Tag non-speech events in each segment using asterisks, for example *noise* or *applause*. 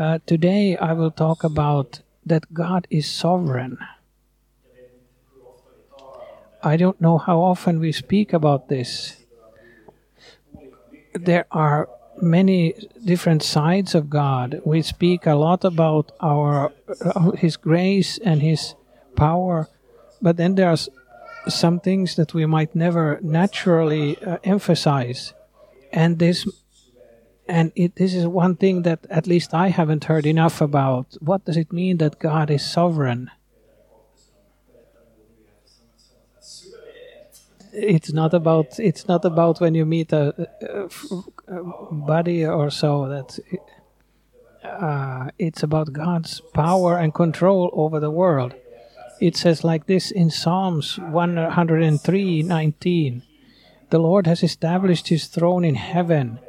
Uh, today I will talk about that God is sovereign. I don't know how often we speak about this. There are many different sides of God. We speak a lot about our uh, His grace and His power, but then there are some things that we might never naturally uh, emphasize, and this and it, this is one thing that at least I haven't heard enough about. What does it mean that God is sovereign? It's not about it's not about when you meet a, a, buddy or so that uh, it's about God's power and control over the world. It says like this in Psalms 103:19. The Lord has established his throne in heaven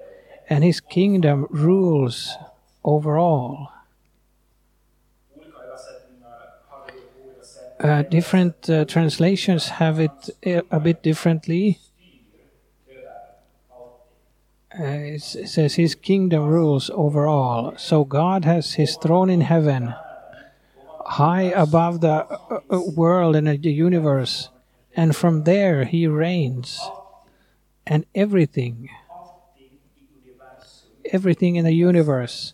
and his kingdom rules over all. Uh, different uh, translations have it uh, a bit differently. Uh, it says his kingdom rules over all. So God has his throne in heaven, high above the uh, uh, world and the universe, and from there he reigns, and everything everything in the universe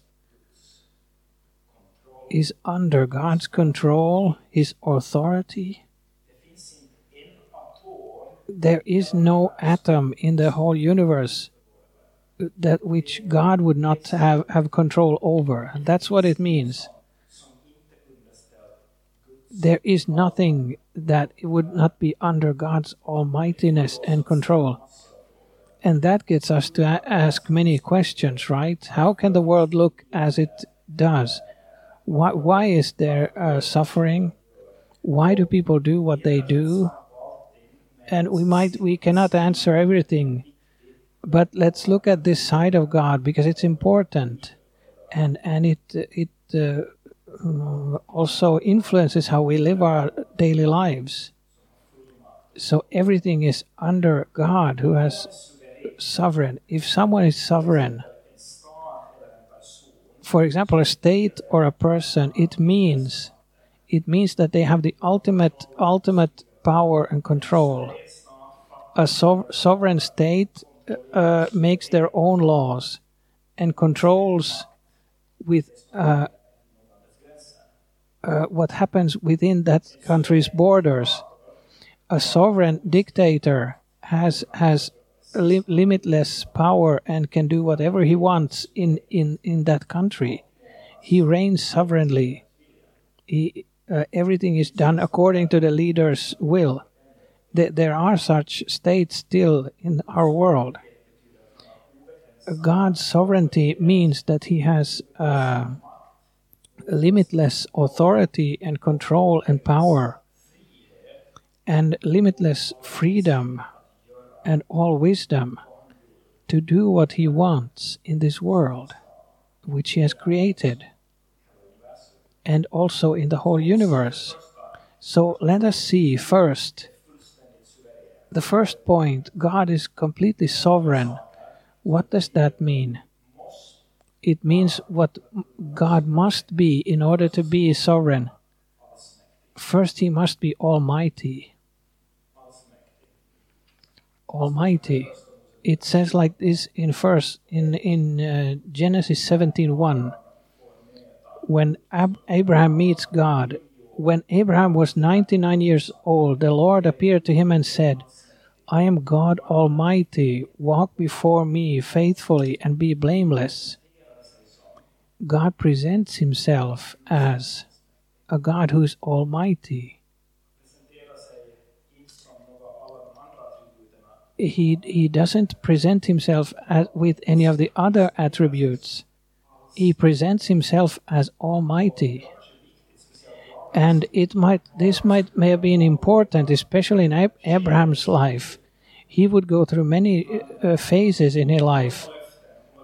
is under God's control, His authority. There is no atom in the whole universe that which God would not have, have control over. That's what it means. There is nothing that would not be under God's almightiness and control. And that gets us to ask many questions, right? How can the world look as it does? Why, why is there uh, suffering? Why do people do what they do? And we might, we cannot answer everything, but let's look at this side of God because it's important, and and it it uh, also influences how we live our daily lives. So everything is under God, who has sovereign. If someone is sovereign, for example, a state or a person, it means it means that they have the ultimate ultimate power and control. A sov- sovereign state uh, makes their own laws and controls with uh, uh, what happens within that country's borders. A sovereign dictator has has li- limitless power and can do whatever he wants in, in, in that country. He reigns sovereignly. He, uh, everything is done according to the leader's will. Th- there are such states still in our world. God's sovereignty means that He has uh, limitless authority and control and power, and limitless freedom and all wisdom to do what he wants in this world, which he has created, and also in the whole universe. So let us see first the first point God is completely sovereign. What does that mean? It means what God must be in order to be sovereign. First, he must be almighty. Almighty. It says like this in first in in uh, Genesis 17:1 when Ab- Abraham meets God when Abraham was 99 years old the Lord appeared to him and said I am God Almighty. Walk before me faithfully and be blameless. God presents himself as a God who's almighty he he doesn't present himself as, with any of the other attributes. He presents himself as Almighty, and it might this might may have been important, especially in Ab- Abraham's life. He would go through many uh, phases in his life.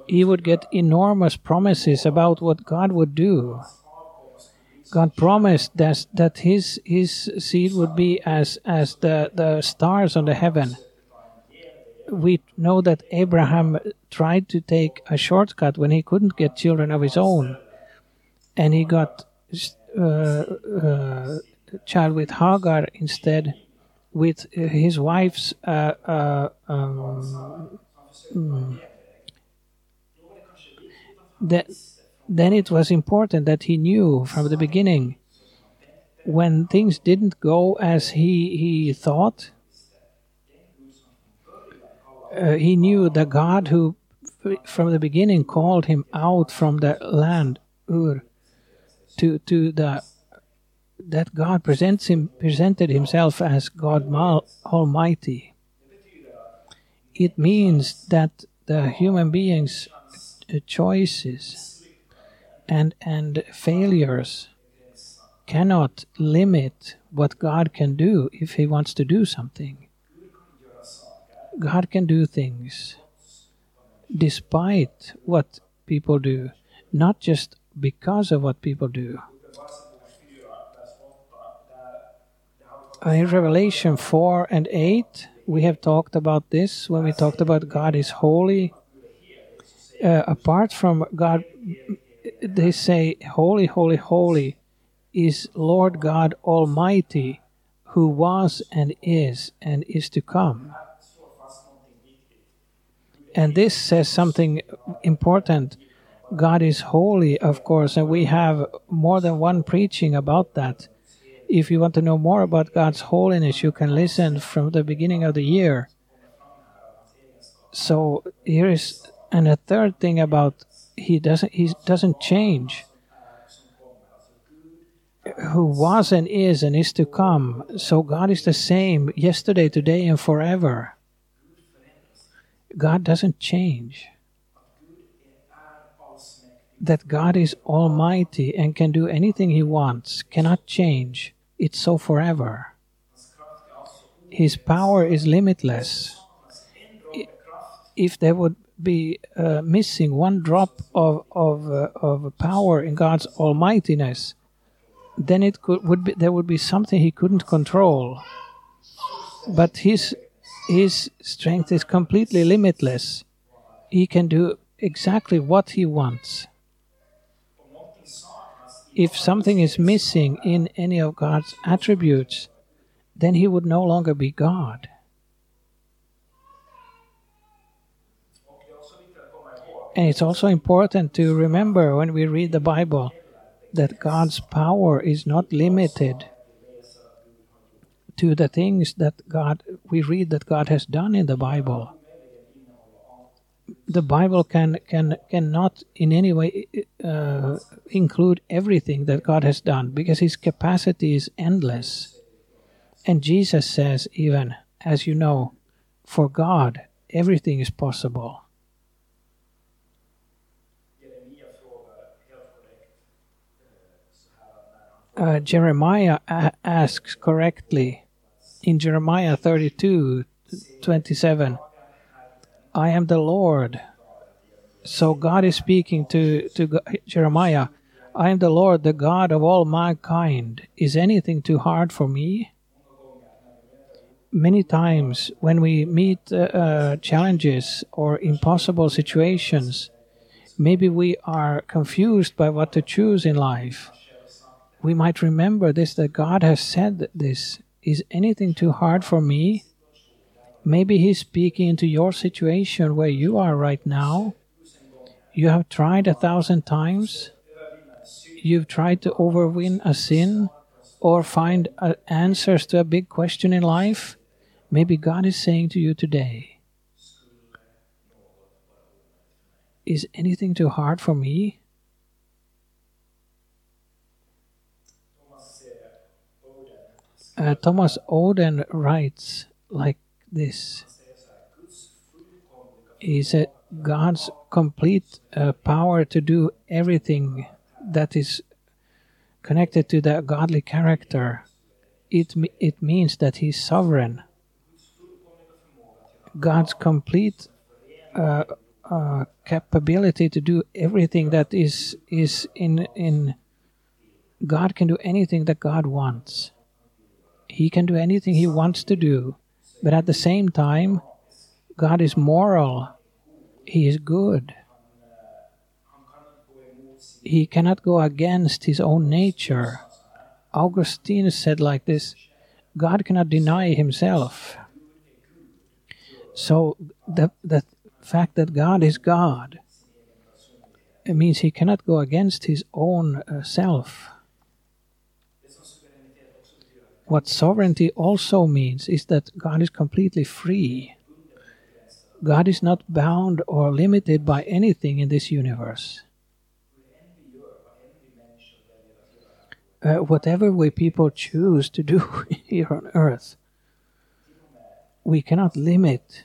He would get enormous promises about what God would do. God promised that that his his seed would be as as the the stars on the heaven we know that Abraham tried to take a shortcut when he couldn't get children of his own. and he got uh, uh, child with Hagar instead, with his wife's uh, uh um, mm, that, then it was important that he knew from the beginning when things didn't go as he he thought. Uh, he knew the God who, from the beginning, called him out from the land Ur to to the that God presents him presented himself as God Almighty. It means that the human beings' choices and and failures cannot limit what God can do if He wants to do something. God can do things despite what people do, not just because of what people do. In Revelation 4 and 8, we have talked about this when we talked about God is holy. Uh, apart from God, they say, Holy, holy, holy is Lord God Almighty, who was and is and is to come. And this says something important. God is holy, of course, and we have more than one preaching about that. If you want to know more about God's holiness, you can listen from the beginning of the year. So here is and a third thing about he doesn't he doesn't change who was and is and is to come. So God is the same yesterday, today, and forever. God doesn't change. That God is almighty and can do anything He wants, cannot change. It's so forever. His power is limitless. If there would be uh, missing one drop of, of, uh, of power in God's almightiness, then it could would be there would be something he couldn't control. But his his strength is completely limitless. He can do exactly what he wants. If something is missing in any of God's attributes, then he would no longer be God. And it's also important to remember when we read the Bible that God's power is not limited to the things that God we read that God has done in the Bible. The Bible can can cannot in any way uh, include everything that God has done because His capacity is endless. And Jesus says, even as you know, for God everything is possible. uh, Jeremiah a- asks correctly in Jeremiah 32 27, I am the Lord. So God is speaking to, to Jeremiah, I am the Lord, the God of all mankind. Is anything too hard for me? Many times when we meet uh, uh, challenges or impossible situations, maybe we are confused by what to choose in life we might remember this that God has said this. Is anything too hard for me? Maybe He's speaking into your situation where you are right now. You have tried a thousand times. You've tried to overwin a sin or find answers to a big question in life. Maybe God is saying to you today, Is anything too hard for me? Uh, Thomas Oden writes like this. He said, God's complete uh, power to do everything that is connected to the godly character, it, it means that He's sovereign. God's complete uh, uh, capability to do everything that is is in in God can do anything that God wants. He can do anything he wants to do. But at the same time, God is moral. He is good. he cannot go against his own nature. Augustine said like this God cannot deny himself. So the, the fact that God is God it means he cannot go against his own uh, self. What sovereignty also means is that God is completely free. God is not bound or limited by anything in this universe. Uh, whatever way people choose to do *laughs* here on earth, we cannot limit,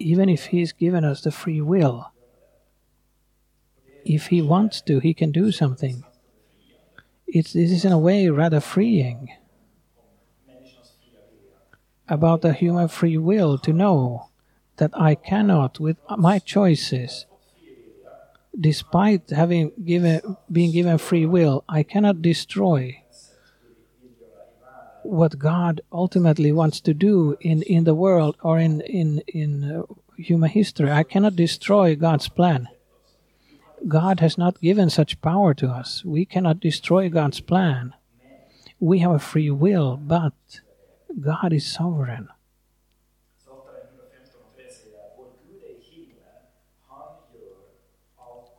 even if He's given us the free will. If He wants to, He can do something. It's, this is, in a way, rather freeing about the human free will to know that I cannot, with my choices, despite having given, being given free will, I cannot destroy what God ultimately wants to do in, in the world or in, in, in uh, human history. I cannot destroy God's plan. God has not given such power to us. We cannot destroy God's plan. We have a free will, but God is sovereign.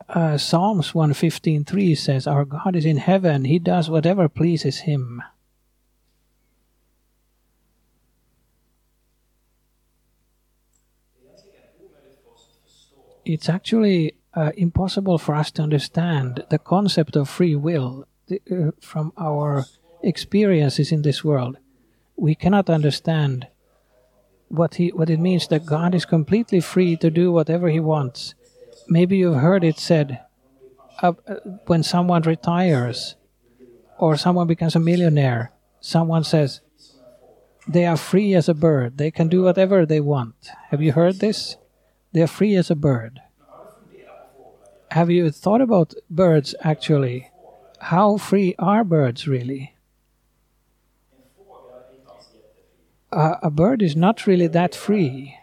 Uh, Psalms 115.3 says, Our God is in heaven, He does whatever pleases Him. It's actually uh, impossible for us to understand the concept of free will uh, from our experiences in this world. We cannot understand what he what it means that God is completely free to do whatever he wants. Maybe you've heard it said uh, when someone retires or someone becomes a millionaire, someone says they are free as a bird. They can do whatever they want. Have you heard this? They are free as a bird have you thought about birds actually? How free are birds really? A bird is not really that free.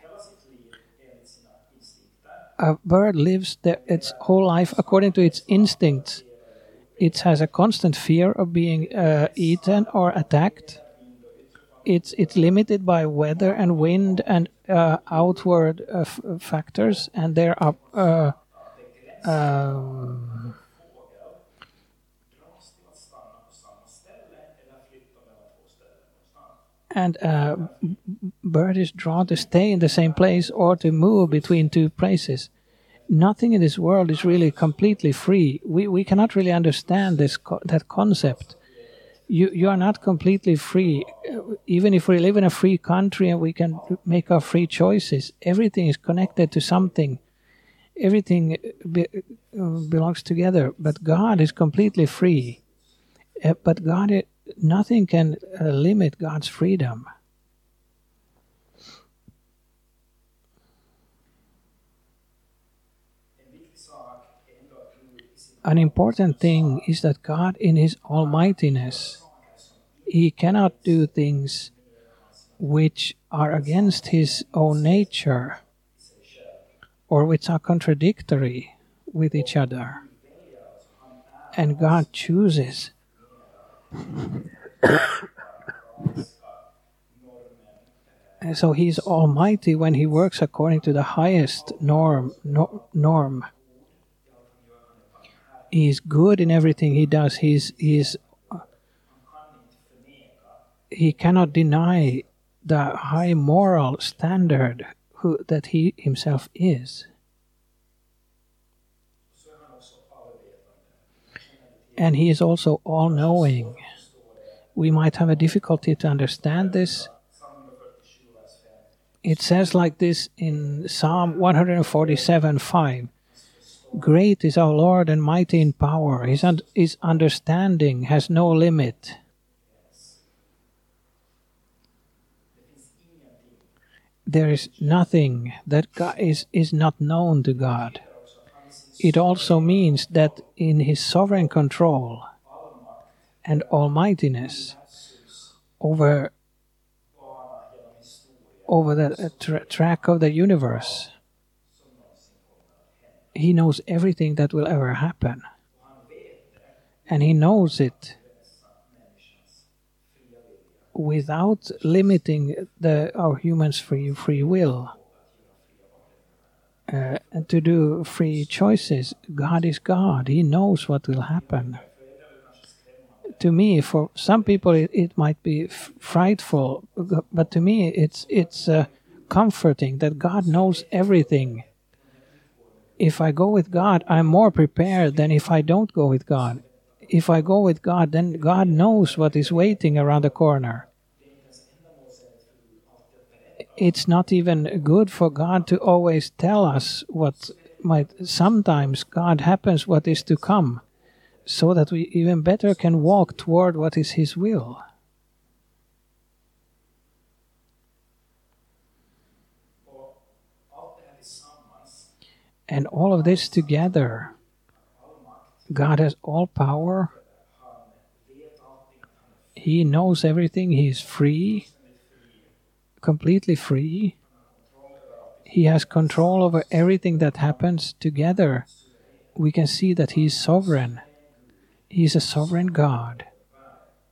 A bird lives the, its whole life according to its instincts. It has a constant fear of being uh, eaten or attacked. It's it's limited by weather and wind and uh, outward uh, factors, and there are uh, um, and uh, bird is drawn to stay in the same place or to move between two places. Nothing in this world is really completely free. We, we cannot really understand this co that concept. You, you are not completely free. Even if we live in a free country and we can make our free choices, everything is connected to something everything be, uh, belongs together. But God is completely free. Uh, but God, nothing can uh, limit God's freedom. An important thing is that God, in His almightiness, He cannot do things which are against His own nature or which are contradictory with each other. And God chooses. And *coughs* so He's Almighty when He works according to the highest norm. No, norm. He's good in everything He does. He's He's He cannot deny the high moral standard who that he himself is. And he is also all knowing. We might have a difficulty to understand this. It says like this in Psalm 147 5 Great is our Lord and mighty in power, his, un- his understanding has no limit. there is nothing that God is, is not known to God. It also means that in His sovereign control and almightiness over over the tra track of the universe, He knows everything that will ever happen. and He knows it without limiting the our humans' free free will. Uh, to do free choices. God is God. He knows what will happen. To me, for some people, it, it might be frightful, but to me, it's it's uh, comforting that God knows everything. If I go with God, I'm more prepared than if I don't go with God. If I go with God, then God knows what is waiting around the corner it's not even good for God to always tell us what might sometimes God happens what is to come so that we even better can walk toward what is his will. And all of this together God has all power. He knows everything. He is free completely free. He has control over everything that happens together. We can see that He is sovereign. He is a sovereign God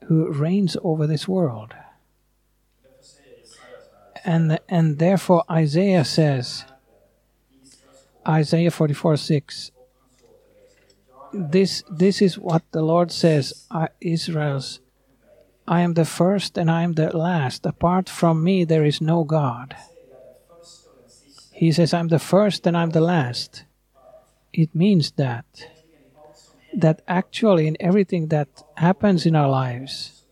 who reigns over this world. And, and therefore, Isaiah says, Isaiah 44 6, this, this is what the Lord says, Israel's I am the first and I am the last. Apart from me, there is no God. He says, I'm the first and I'm the last. It means that, that actually in everything that happens in our lives,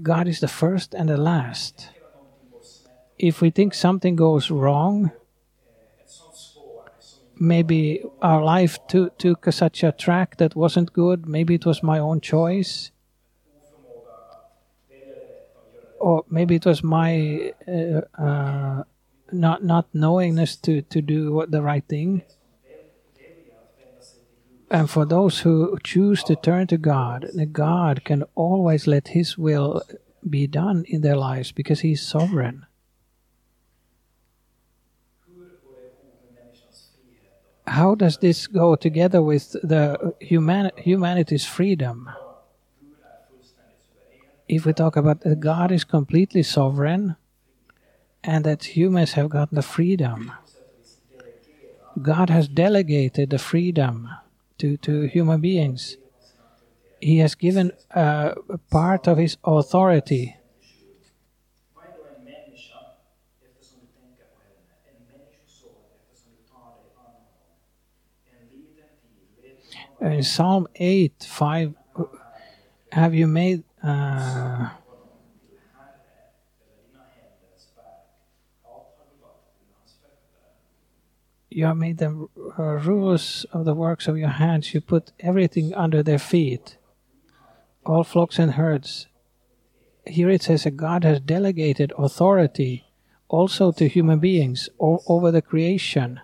God is the first and the last. If we think something goes wrong, maybe our life to, took such a track that wasn't good, maybe it was my own choice or maybe it was my uh, uh, not not knowingness to to do what the right thing. And for those who choose to turn to God, God can always let His will be done in their lives because He's sovereign. How does this go together with the human, humanity's freedom? If we talk about that God is completely sovereign and that humans have got the freedom, God has delegated the freedom to, to human beings. He has given uh, part of his authority. In Psalm 8 5, have you made uh, you have made them uh, rules of the works of your hands. You put everything under their feet, all flocks and herds. Here it says that God has delegated authority also to human beings over the creation.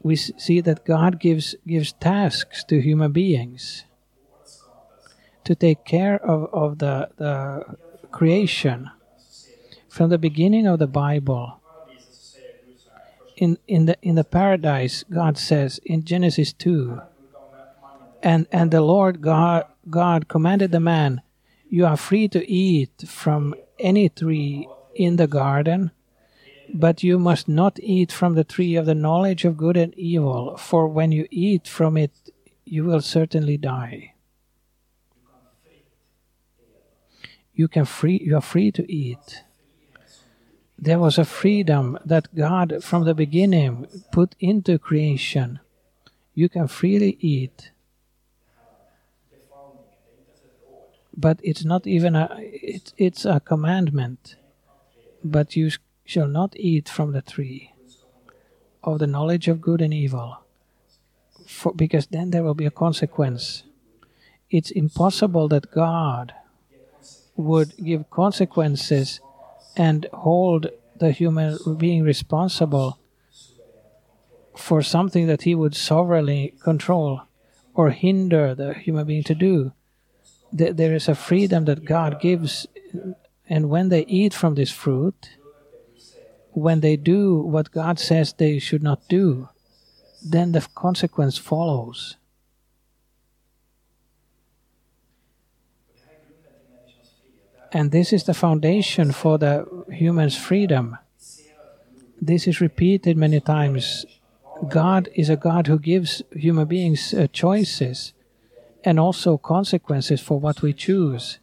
We see that God gives gives tasks to human beings to take care of, of the, the creation from the beginning of the Bible. In, in, the, in the paradise, God says in Genesis 2, and, and the Lord God, God commanded the man, You are free to eat from any tree in the garden, but you must not eat from the tree of the knowledge of good and evil, for when you eat from it, you will certainly die. You can free you are free to eat. There was a freedom that god from the beginning put into creation. You can freely eat. But it's not even a it, it's a commandment. But you shall not eat from the tree of the knowledge of good and evil. For, because then there will be a consequence. It's impossible that god would give consequences and hold the human being responsible for something that he would sovereignly control or hinder the human being to do. There is a freedom that God gives, and when they eat from this fruit, when they do what God says they should not do, then the consequence follows. And this is the foundation for the human's freedom. This is repeated many times. God is a God who gives human beings uh, choices and also consequences for what we choose.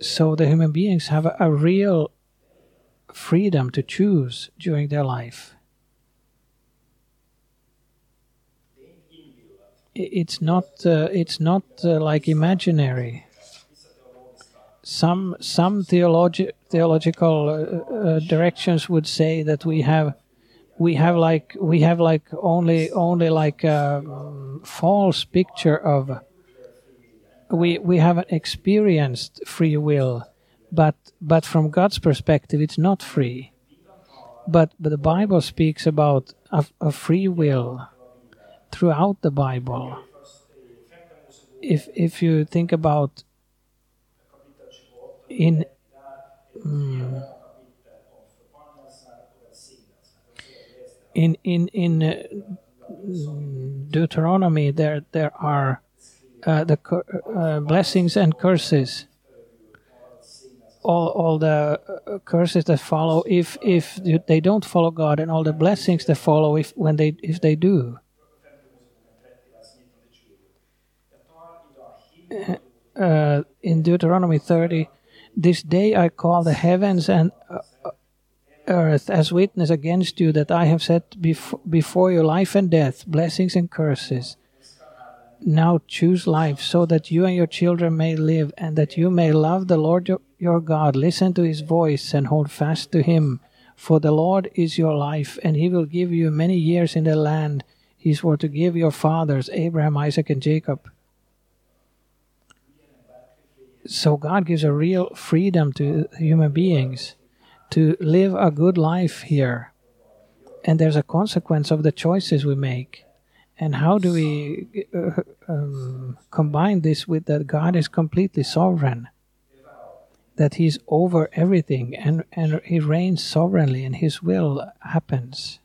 So the human beings have a, a real freedom to choose during their life. It's not. Uh, it's not uh, like imaginary. Some some theologi- theological uh, uh, directions would say that we have we have like we have like only only like a false picture of we we haven't experienced free will but but from God's perspective it's not free. But, but the Bible speaks about a, a free will throughout the Bible. If if you think about in mm, in in in uh, Deuteronomy there there are uh, the uh, blessings and curses. All all the uh, curses that follow if if they don't follow God and all the blessings that follow if when they if they do. Uh, in Deuteronomy 30 this day I call the heavens and uh, earth as witness against you that I have set bef- before you life and death, blessings and curses. Now choose life so that you and your children may live and that you may love the Lord your, your God. Listen to his voice and hold fast to him. For the Lord is your life, and he will give you many years in the land he swore to give your fathers, Abraham, Isaac, and Jacob. So God gives a real freedom to human beings to live a good life here. And there's a consequence of the choices we make. And how do we uh, um, combine this with that God is completely sovereign? That He's over everything and, and He reigns sovereignly and His will happens.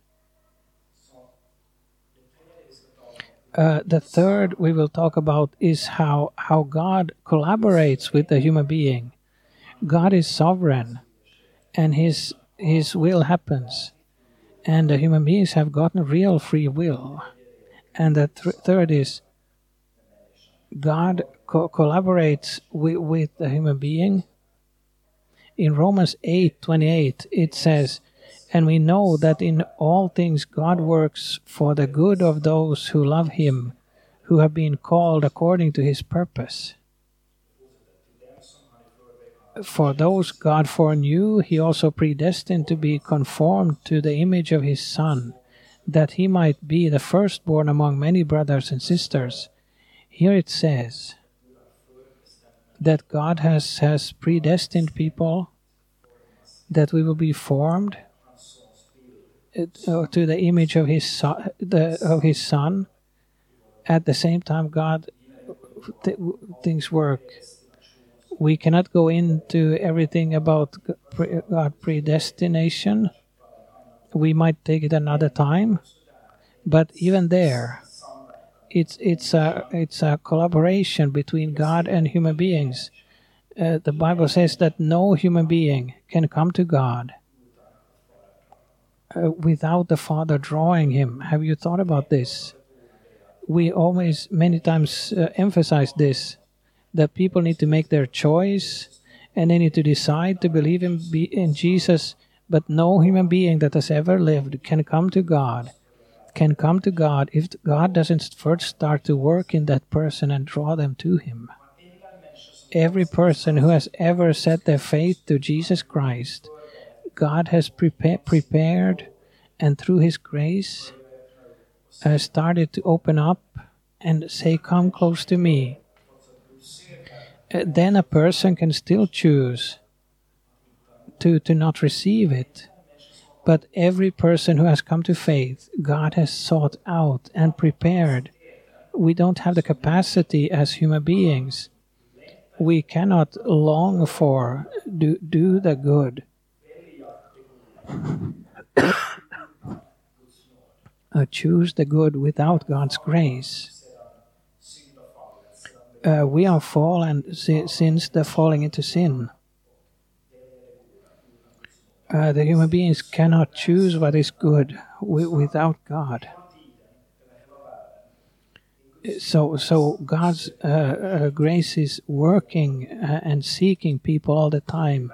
Uh, the third we will talk about is how, how God collaborates with the human being. God is sovereign and his his will happens. And the human beings have gotten real free will. And the th- third is god co- collaborates with, with the human being. In romans 8 28 it says and we know that in all things god works for the good of those who love him who have been called according to his purpose for those God foreknew, he also predestined to be conformed to the image of his Son, that he might be the firstborn among many brothers and sisters. Here it says that God has, has predestined people, that we will be formed to the image of his, son, the, of his Son. At the same time, God th- things work we cannot go into everything about God predestination. We might take it another time, but even there, it's it's a it's a collaboration between God and human beings. Uh, the Bible says that no human being can come to God uh, without the Father drawing him. Have you thought about this? We always many times uh, emphasize this that people need to make their choice and they need to decide to believe in, be, in Jesus. But no human being that has ever lived can come to God, can come to God if God doesn't first start to work in that person and draw them to Him. Every person who has ever set their faith to Jesus Christ, God has prepa- prepared and through His grace has started to open up and say, Come close to me uh, then a person can still choose to, to not receive it. But every person who has come to faith, God has sought out and prepared. We don't have the capacity as human beings. We cannot long for do, do the good. Uh, choose the good without God's grace uh, we are fallen si- since the falling into sin. Uh, the human beings cannot choose what is good wi- without God. So, so God's uh, uh, grace is working uh, and seeking people all the time,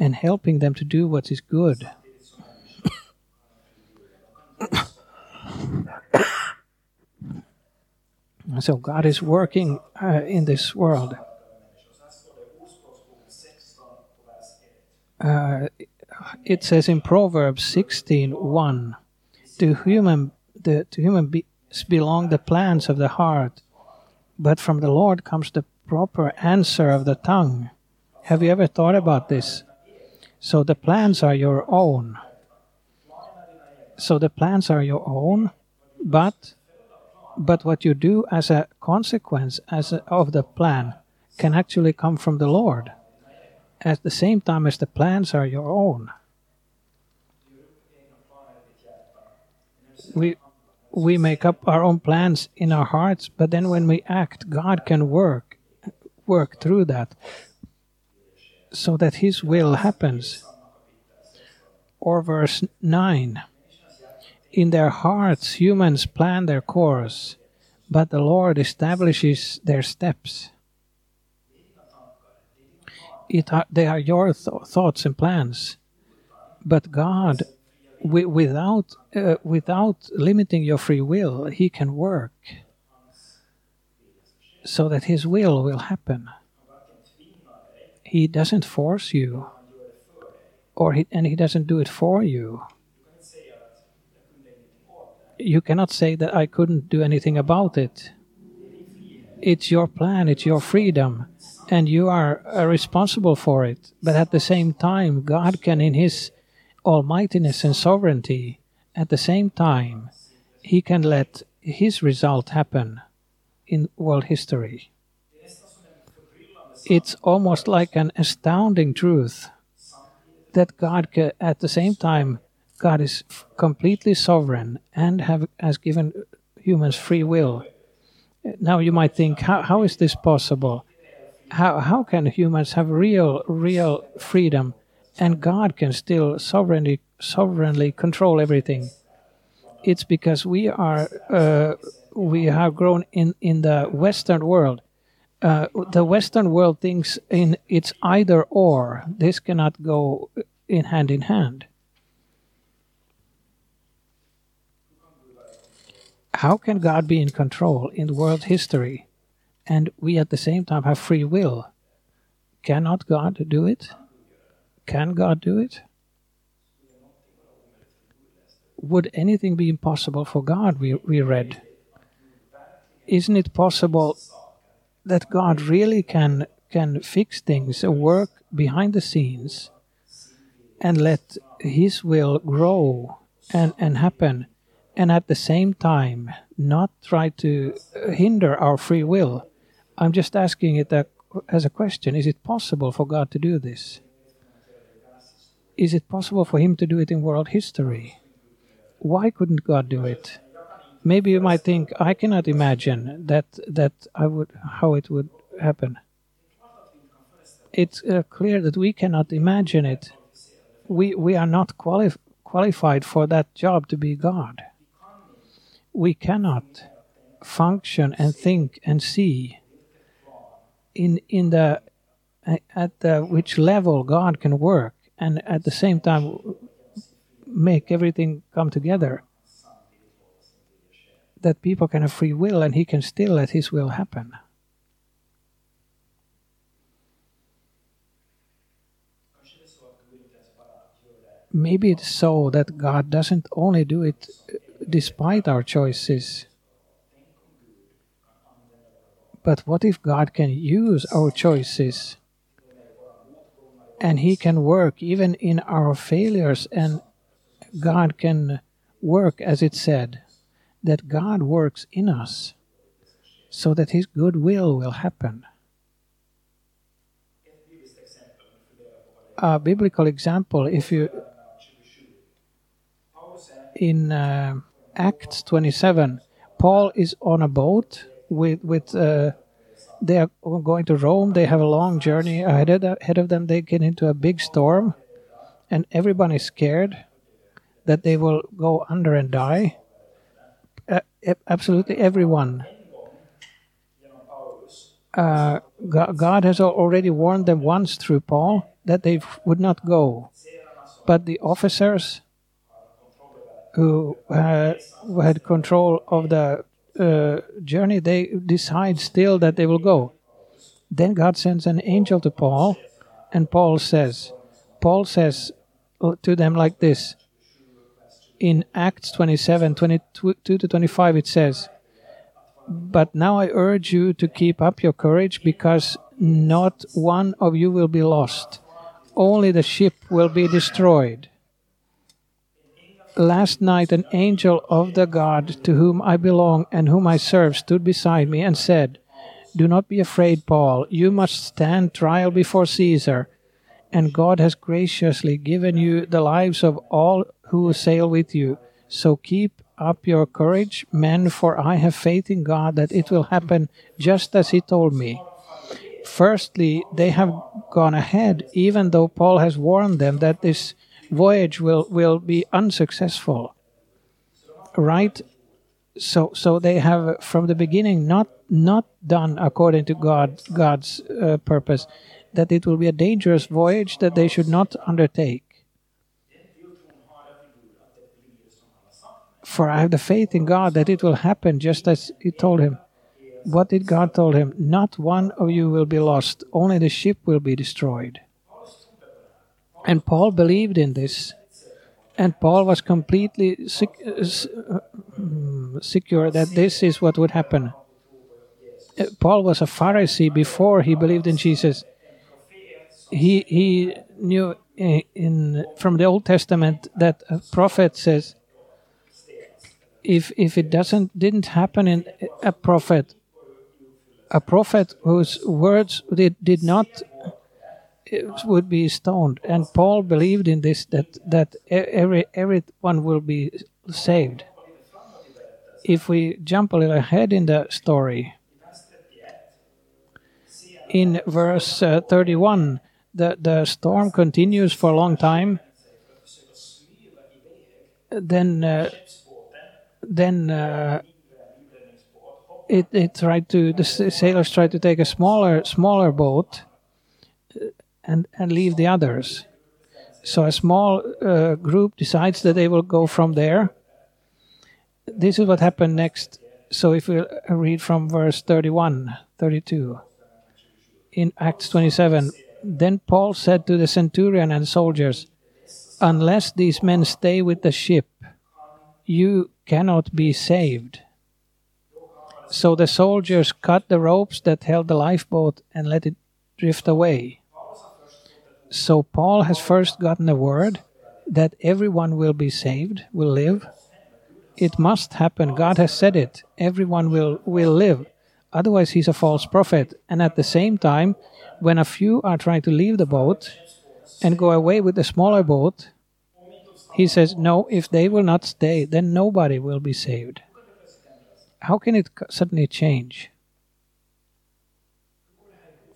and helping them to do what is good. *coughs* so God is working uh, in this world. Uh, it says in Proverbs 16:1, "To human, the, to human beings belong the plans of the heart, but from the Lord comes the proper answer of the tongue." Have you ever thought about this? So the plans are your own. So the plans are your own, but but what you do as a consequence as a, of the plan can actually come from the Lord at the same time as the plans are your own. We we make up our own plans in our hearts, but then when we act, God can work work through that so that his will happens. Or verse 9 In their hearts humans plan their course, but the Lord establishes their steps. It are, they are your th- thoughts and plans but god wi- without uh, without limiting your free will he can work so that his will will happen he doesn't force you or he, and he doesn't do it for you you cannot say that i couldn't do anything about it it's your plan it's your freedom and you are uh, responsible for it. But at the same time, God can, in His almightiness and sovereignty, at the same time, He can let His result happen in world history. It's almost like an astounding truth that God, at the same time, God is completely sovereign and have, has given humans free will. Now you might think, how, how is this possible? how how can humans have real real freedom and God can still sovereignly sovereignly control everything? It's because we are uh, we have grown in in the Western world. Uh, the Western world thinks in it's either or. This cannot go in hand in hand. How can God be in control in world history? and we at the same time have free will. Cannot God do it? Can God do it? Would anything be impossible for God? We, we read. Isn't it possible that God really can can fix things, uh, work behind the scenes, and let His will grow and, and happen, and at the same time not try to uh, hinder our free will? I'm just asking it as a question. Is it possible for God to do this? Is it possible for Him to do it in world history? Why couldn't God do it? Maybe you might think I cannot imagine that that I would how it would happen. It's uh, clear that we cannot imagine it. We we are not quali- qualified for that job to be God. We cannot function and think and see in in the at the which level God can work and at the same time make everything come together that people can have free will and he can still let his will happen. Maybe it's so that God doesn't only do it uh, despite our choices. But what if God can use our choices? And He can work even in our failures and God can work as it said that God works in us so that His good will will happen. A biblical example, if you in uh, Acts 27, Paul is on a boat with with uh, They are going to Rome. They have a long journey ahead of, ahead of them. They get into a big storm, and everyone is scared that they will go under and die. Uh, absolutely everyone. Uh, God has already warned them once through Paul that they would not go. But the officers who, uh, had control of the uh, journey, they decide still that they will go. Then God sends an angel to Paul, and Paul says, Paul says to them like this. In Acts 27 22 to 25, it says, But now I urge you to keep up your courage, because not one of you will be lost, only the ship will be destroyed last night an angel of the God to whom I belong and whom I serve stood beside me and said, Do not be afraid, Paul. You must stand trial before Caesar, and God has graciously given you the lives of all who will sail with you. So keep up your courage, men, for I have faith in God that it will happen just as He told me. Firstly, they have gone ahead, even though Paul has warned them that this voyage will, will be unsuccessful. Right? So, so they have from the beginning not not done according to God God's uh, purpose, that it will be a dangerous voyage that they should not undertake. For I have the faith in God that it will happen just as He told him. What did God told him? Not one of you will be lost; only the ship will be destroyed. And Paul believed in this. And Paul was completely sec- uh, secure that this is what would happen. Uh, Paul was a Pharisee before he believed in Jesus. He, he knew in, in from the Old Testament that a prophet says, if, if it doesn't didn't happen in a prophet, a prophet whose words did, did not would be stoned. And Paul believed in this that that every everyone will be saved. If we jump a little ahead in the story, in verse uh, 31, the, the storm continues for a long time. Then, uh, then uh, it, it tried to the sailors tried to take a smaller smaller boat and, and leave the others. So a small uh, group decides that they will go from there. This is what happened next. So if we read from verse 31, 32, in Acts 27, then Paul said to the centurion and soldiers, Unless these men stay with the ship, you cannot be saved. So the soldiers cut the ropes that held the lifeboat and let it drift away. So Paul has first gotten the word that everyone will be saved, will live. It must happen. God has said it. Everyone will, will live. Otherwise, he's a false prophet. And at the same time, when a few are trying to leave the boat and go away with the smaller boat, he says, No, if they will not stay, then nobody will be saved. How can it suddenly change?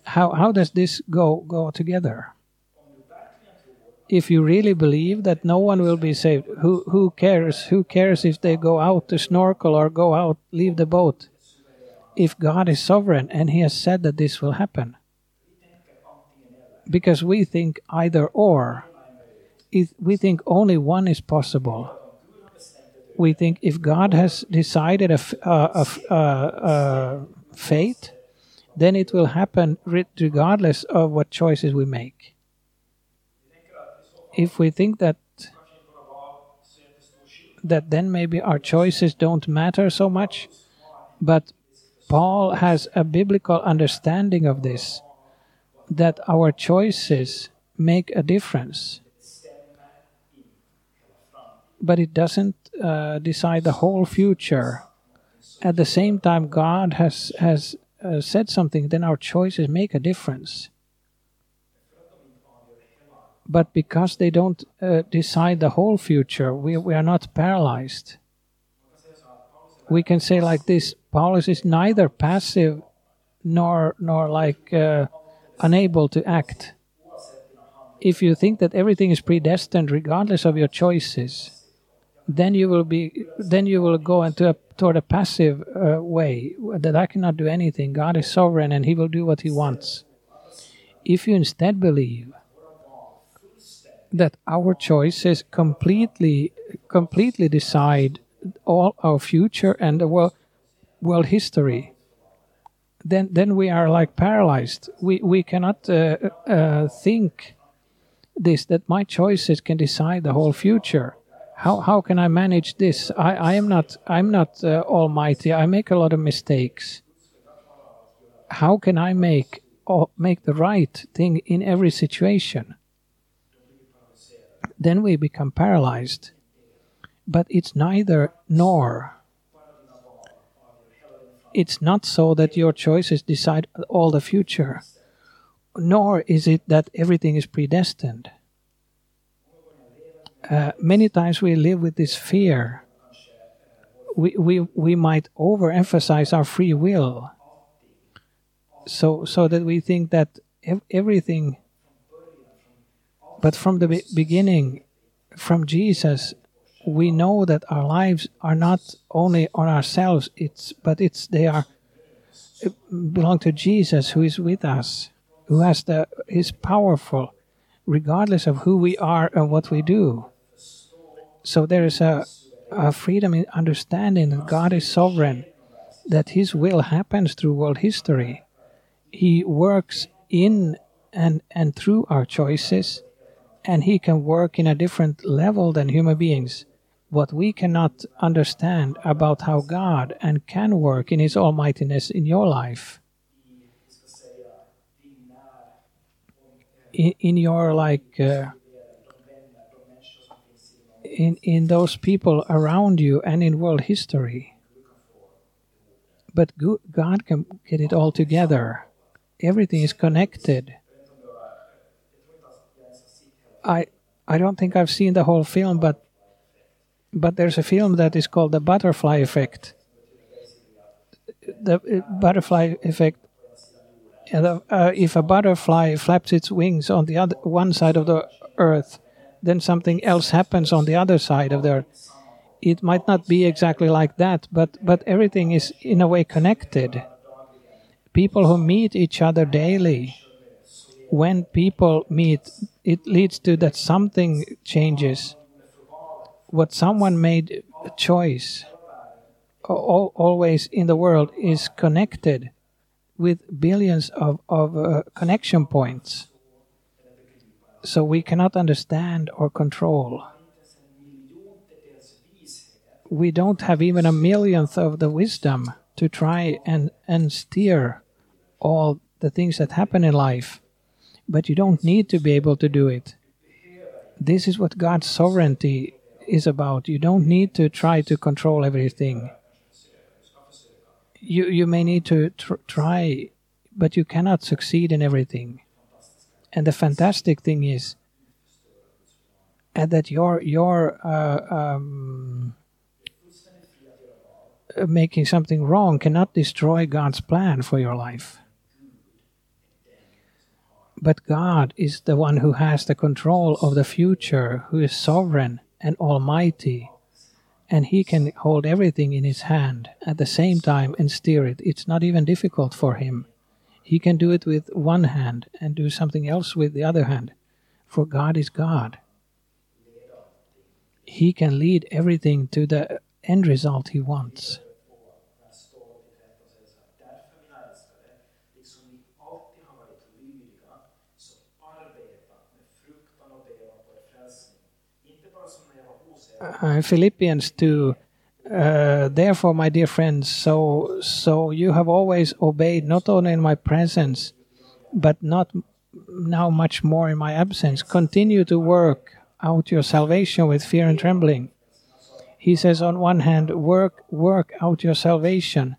How, how does this go, go together? if you really believe that no one will be saved, who who cares? Who cares if they go out to snorkel or go out leave the boat? If God is sovereign and He has said that this will happen, because we think either or, we think only one is possible. We think if God has decided a, a, a, a fate, then it will happen regardless of what choices we make if we think that that then maybe our choices don't matter so much but paul has a biblical understanding of this that our choices make a difference but it doesn't uh, decide the whole future at the same time god has has uh, said something then our choices make a difference but because they don't uh, decide the whole future, we, we are not paralyzed. We can say like this Paulus is neither passive nor nor like uh, unable to act. If you think that everything is predestined, regardless of your choices, then you will be then you will go into a toward a passive uh, way that I cannot do anything. God is sovereign and He will do what He wants. If you instead believe that our choices completely completely decide all our future and the world world history then then we are like paralyzed we we cannot uh, uh, think this that my choices can decide the whole future how how can i manage this i i am not i'm not uh, almighty i make a lot of mistakes how can i make or make the right thing in every situation then we become paralyzed. But it's neither nor. It's not so that your choices decide all the future, nor is it that everything is predestined. Uh, many times we live with this fear. We, we, we might overemphasize our free will so, so that we think that ev- everything but from the beginning, from Jesus, we know that our lives are not only on ourselves. It's but it's they are belong to Jesus, who is with us, who has the is powerful, regardless of who we are and what we do. So there is a, a freedom in understanding that God is sovereign, that His will happens through world history. He works in and and through our choices and he can work in a different level than human beings. What we cannot understand about how God and can work in his almightiness in your life. In, your like uh, in in those people around you and in world history. But God can get it all together. Everything is connected I I don't think I've seen the whole film, but but there's a film that is called the Butterfly Effect. The uh, butterfly effect. Uh, if a butterfly flaps its wings on the other one side of the earth, then something else happens on the other side of there. It might not be exactly like that, but but everything is in a way connected. People who meet each other daily when people meet, it leads to that something changes. What someone made a choice always in the world is connected with billions of, of uh, connection points. So we cannot understand or control. We don't have even a millionth of the wisdom to try and, and steer all the things that happen in life but you don't need to be able to do it. This is what God's sovereignty is about. You don't need to try to control everything. You you may need to tr- try, but you cannot succeed in everything. And the fantastic thing is and that your your uh, um, making something wrong cannot destroy God's plan for your life. But God is the one who has the control of the future, who is sovereign and almighty. And He can hold everything in His hand at the same time and steer it. It's not even difficult for Him. He can do it with one hand and do something else with the other hand. For God is God. He can lead everything to the end result He wants. uh, Philippians 2 uh, therefore my dear friends so so you have always obeyed not only in my presence but not now much more in my absence. Continue to work out your salvation with fear and trembling. He says on one hand work work out your salvation.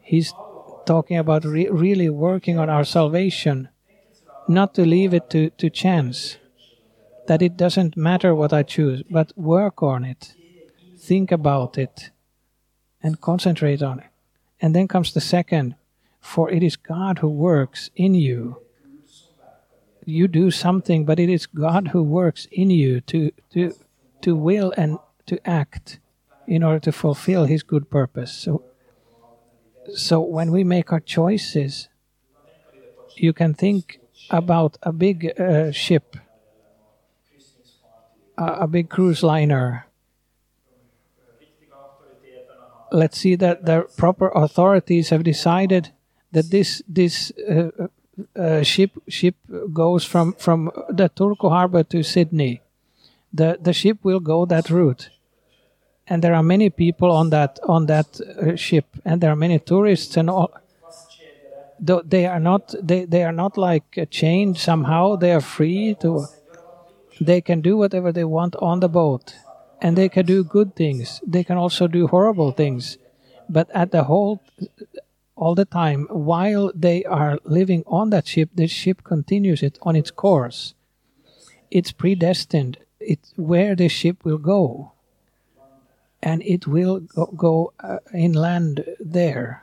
He's talking about re- really working on our salvation not to leave it to, to chance that it doesn't matter what I choose, but work on it, think about it, and concentrate on it. And then comes the second For it is God who works in you. You do something, but it is God who works in you to, to, to will and to act in order to fulfill His good purpose. So, so when we make our choices, you can think about a big uh, ship, a, a big cruise liner. Let's see that the proper authorities have decided that this this uh, uh, ship ship goes from from the Turku harbor to Sydney. The the ship will go that route, and there are many people on that on that uh, ship, and there are many tourists and all. Though they are not they, they are not like chained somehow. They are free to they can do whatever they want on the boat and they can do good things. They can also do horrible things. But at the whole all the time while they are living on that ship the ship continues it on its course. It's predestined. It's where the ship will go. And it will go, go uh, inland there.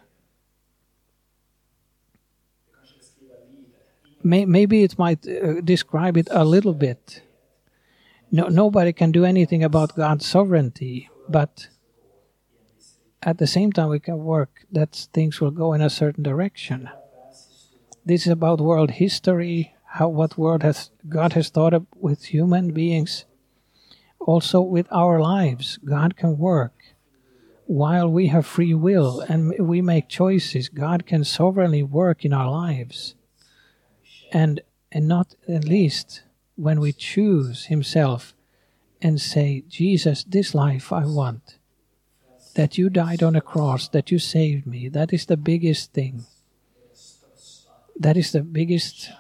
May, maybe it might uh, describe it a little bit. No, nobody can do anything about God's sovereignty, but at the same time we can work that things will go in a certain direction. This is about world history, how what world has God has thought of with human beings, also with our lives. God can work while we have free will and we make choices. God can sovereignly work in our lives and and not at least when we choose himself and say jesus this life i want that you died on a cross that you saved me that is the biggest thing that is the biggest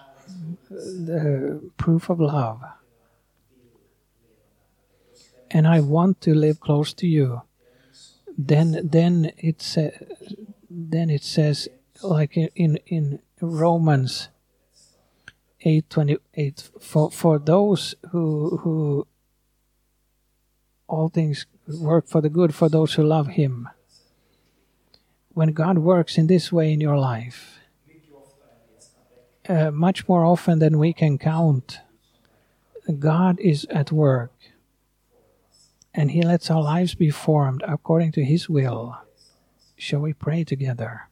the proof of love and i want to live close to you then then uh, then it says like in in romans 828 for for those who who all things work for the good for those who love him. When god works in this way in your life uh, much more often than we can count god is at work and he lets our lives be formed according to his will. Shall we pray together